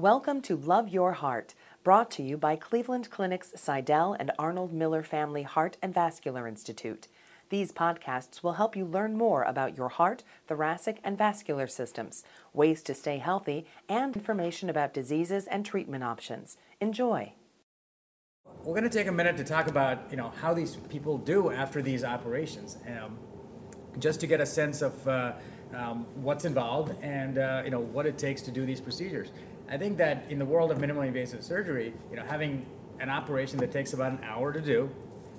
Welcome to Love Your Heart, brought to you by Cleveland Clinic's Sydell and Arnold Miller Family Heart and Vascular Institute. These podcasts will help you learn more about your heart, thoracic, and vascular systems, ways to stay healthy, and information about diseases and treatment options. Enjoy. We're going to take a minute to talk about you know how these people do after these operations, um, just to get a sense of uh, um, what's involved and uh, you know what it takes to do these procedures. I think that in the world of minimally invasive surgery, you know, having an operation that takes about an hour to do,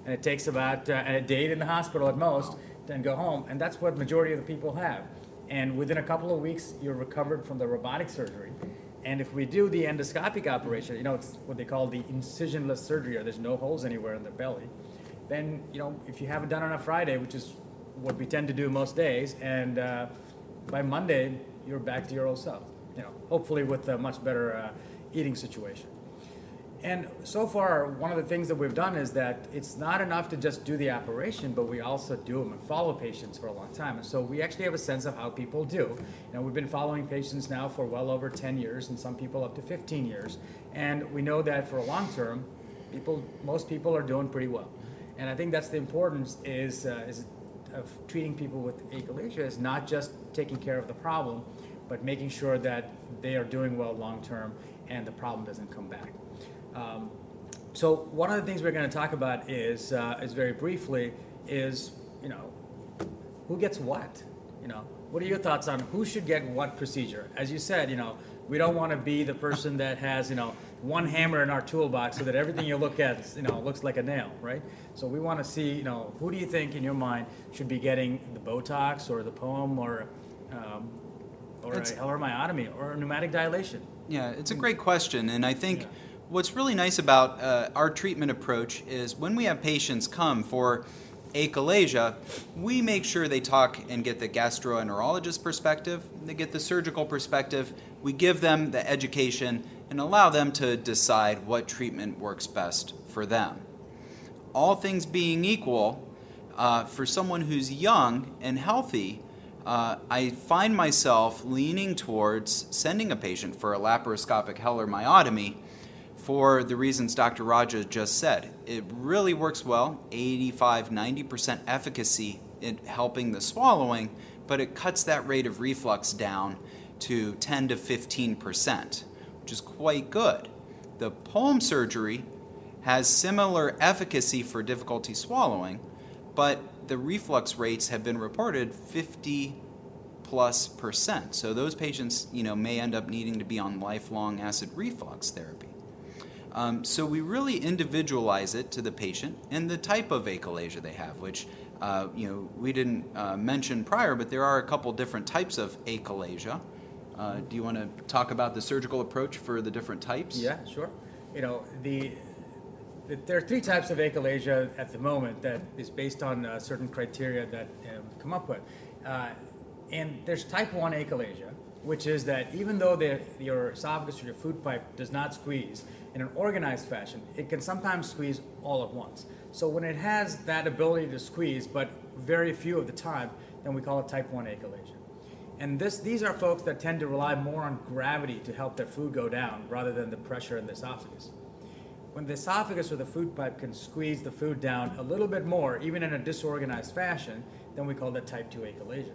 and it takes about uh, a day in the hospital at most, then go home, and that's what majority of the people have. And within a couple of weeks, you're recovered from the robotic surgery. And if we do the endoscopic operation, you know, it's what they call the incisionless surgery, or there's no holes anywhere in the belly. Then, you know, if you have it done on a Friday, which is what we tend to do most days, and uh, by Monday, you're back to your old self you know, hopefully with a much better uh, eating situation. And so far, one of the things that we've done is that it's not enough to just do the operation, but we also do them and follow patients for a long time. And so we actually have a sense of how people do. You know, we've been following patients now for well over 10 years, and some people up to 15 years. And we know that for a long term, people, most people are doing pretty well. And I think that's the importance is, uh, is of treating people with achalasia is not just taking care of the problem, but making sure that they are doing well long term and the problem doesn't come back. Um, so one of the things we're going to talk about is, uh, is very briefly, is you know, who gets what? You know, what are your thoughts on who should get what procedure? As you said, you know, we don't want to be the person that has you know one hammer in our toolbox so that everything you look at you know looks like a nail, right? So we want to see you know who do you think in your mind should be getting the Botox or the POEM or um, or it's, a myotomy or pneumatic dilation? Yeah, it's a great question, and I think. Yeah. What's really nice about uh, our treatment approach is when we have patients come for achalasia, we make sure they talk and get the gastroenterologist perspective, they get the surgical perspective, we give them the education and allow them to decide what treatment works best for them. All things being equal, uh, for someone who's young and healthy, uh, I find myself leaning towards sending a patient for a laparoscopic Heller myotomy for the reasons Dr. Raja just said. It really works well 85 90% efficacy in helping the swallowing, but it cuts that rate of reflux down to 10 to 15%, which is quite good. The POEM surgery has similar efficacy for difficulty swallowing, but the reflux rates have been reported 50 plus percent. So those patients, you know, may end up needing to be on lifelong acid reflux therapy. Um, so we really individualize it to the patient and the type of achalasia they have, which uh, you know we didn't uh, mention prior, but there are a couple different types of achalasia. Uh, do you want to talk about the surgical approach for the different types? Yeah, sure. You know the there are three types of achalasia at the moment that is based on uh, certain criteria that we've come up with. Uh, and there's type 1 achalasia, which is that even though the, your esophagus or your food pipe does not squeeze in an organized fashion, it can sometimes squeeze all at once. So when it has that ability to squeeze, but very few of the time, then we call it type 1 achalasia. And this, these are folks that tend to rely more on gravity to help their food go down rather than the pressure in the esophagus when the esophagus or the food pipe can squeeze the food down a little bit more, even in a disorganized fashion, then we call that type 2A achalasia.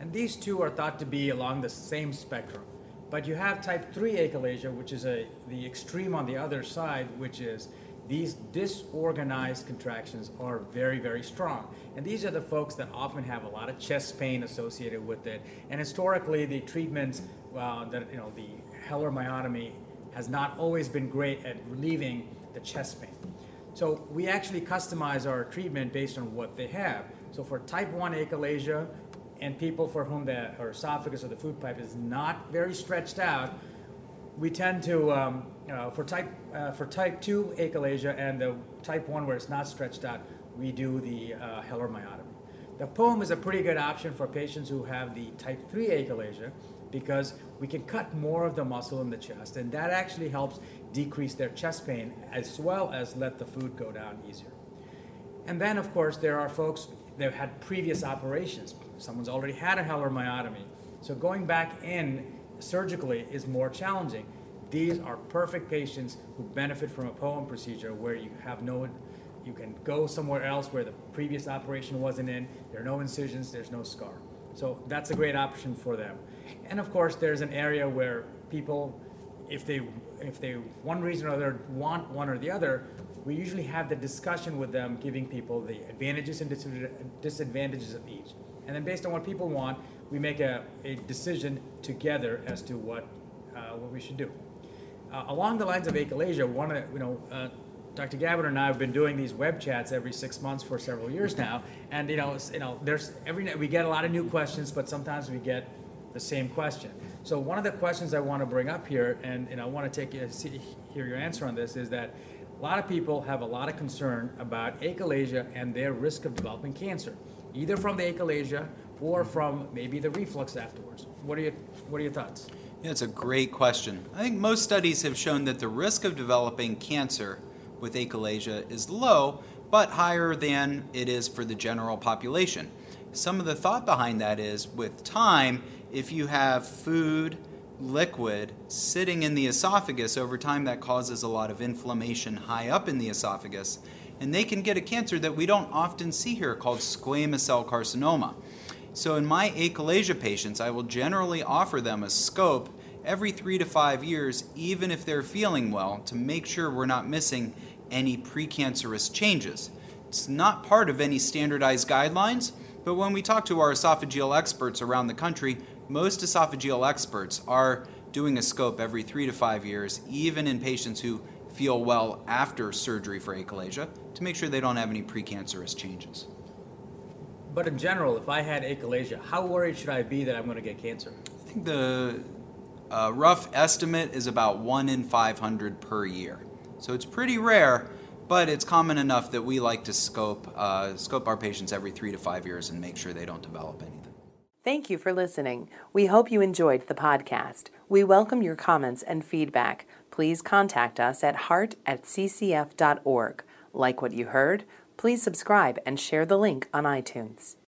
And these two are thought to be along the same spectrum. But you have type 3 achalasia, which is a, the extreme on the other side, which is these disorganized contractions are very, very strong. And these are the folks that often have a lot of chest pain associated with it. And historically, the treatments uh, that, you know, the Heller myotomy has not always been great at relieving the chest pain. So we actually customize our treatment based on what they have. So for type 1 achalasia and people for whom the or esophagus or the food pipe is not very stretched out, we tend to um, uh, for type uh, for type 2 achalasia and the type 1 where it's not stretched out, we do the uh, Heller myotomy. The POEM is a pretty good option for patients who have the type 3 achalasia because we can cut more of the muscle in the chest, and that actually helps decrease their chest pain as well as let the food go down easier. And then, of course, there are folks that have had previous operations. Someone's already had a Heller myotomy. So going back in surgically is more challenging. these are perfect patients who benefit from a POEM procedure where you have no, you can go somewhere else where the previous operation wasn't in. There are no incisions. There's no scar. So that's a great option for them. And of course, there's an area where people, if they, if they one reason or other want one or the other, we usually have the discussion with them, giving people the advantages and disadvantages of each. And then based on what people want, we make a, a decision together as to what, uh, what we should do. Uh, along the lines of achalasia, one of, you know, uh, Dr. Gabbard and I have been doing these web chats every six months for several years now, and you know, you know, there's every we get a lot of new questions, but sometimes we get the same question. So one of the questions I want to bring up here, and, and I want to take see, hear your answer on this, is that a lot of people have a lot of concern about achalasia and their risk of developing cancer, either from the achalasia or from maybe the reflux afterwards. What are your What are your thoughts? Yeah, it's a great question. I think most studies have shown that the risk of developing cancer with achalasia is low, but higher than it is for the general population. Some of the thought behind that is with time, if you have food, liquid sitting in the esophagus over time, that causes a lot of inflammation high up in the esophagus. And they can get a cancer that we don't often see here called squamous cell carcinoma. So, in my achalasia patients, I will generally offer them a scope every three to five years, even if they're feeling well, to make sure we're not missing any precancerous changes. It's not part of any standardized guidelines, but when we talk to our esophageal experts around the country, most esophageal experts are doing a scope every three to five years, even in patients who feel well after surgery for achalasia, to make sure they don't have any precancerous changes. But in general, if I had achalasia, how worried should I be that I'm going to get cancer? I think the uh, rough estimate is about 1 in 500 per year. So it's pretty rare, but it's common enough that we like to scope, uh, scope our patients every three to five years and make sure they don't develop anything. Thank you for listening. We hope you enjoyed the podcast. We welcome your comments and feedback. Please contact us at heart at ccf.org. Like what you heard? Please subscribe and share the link on iTunes.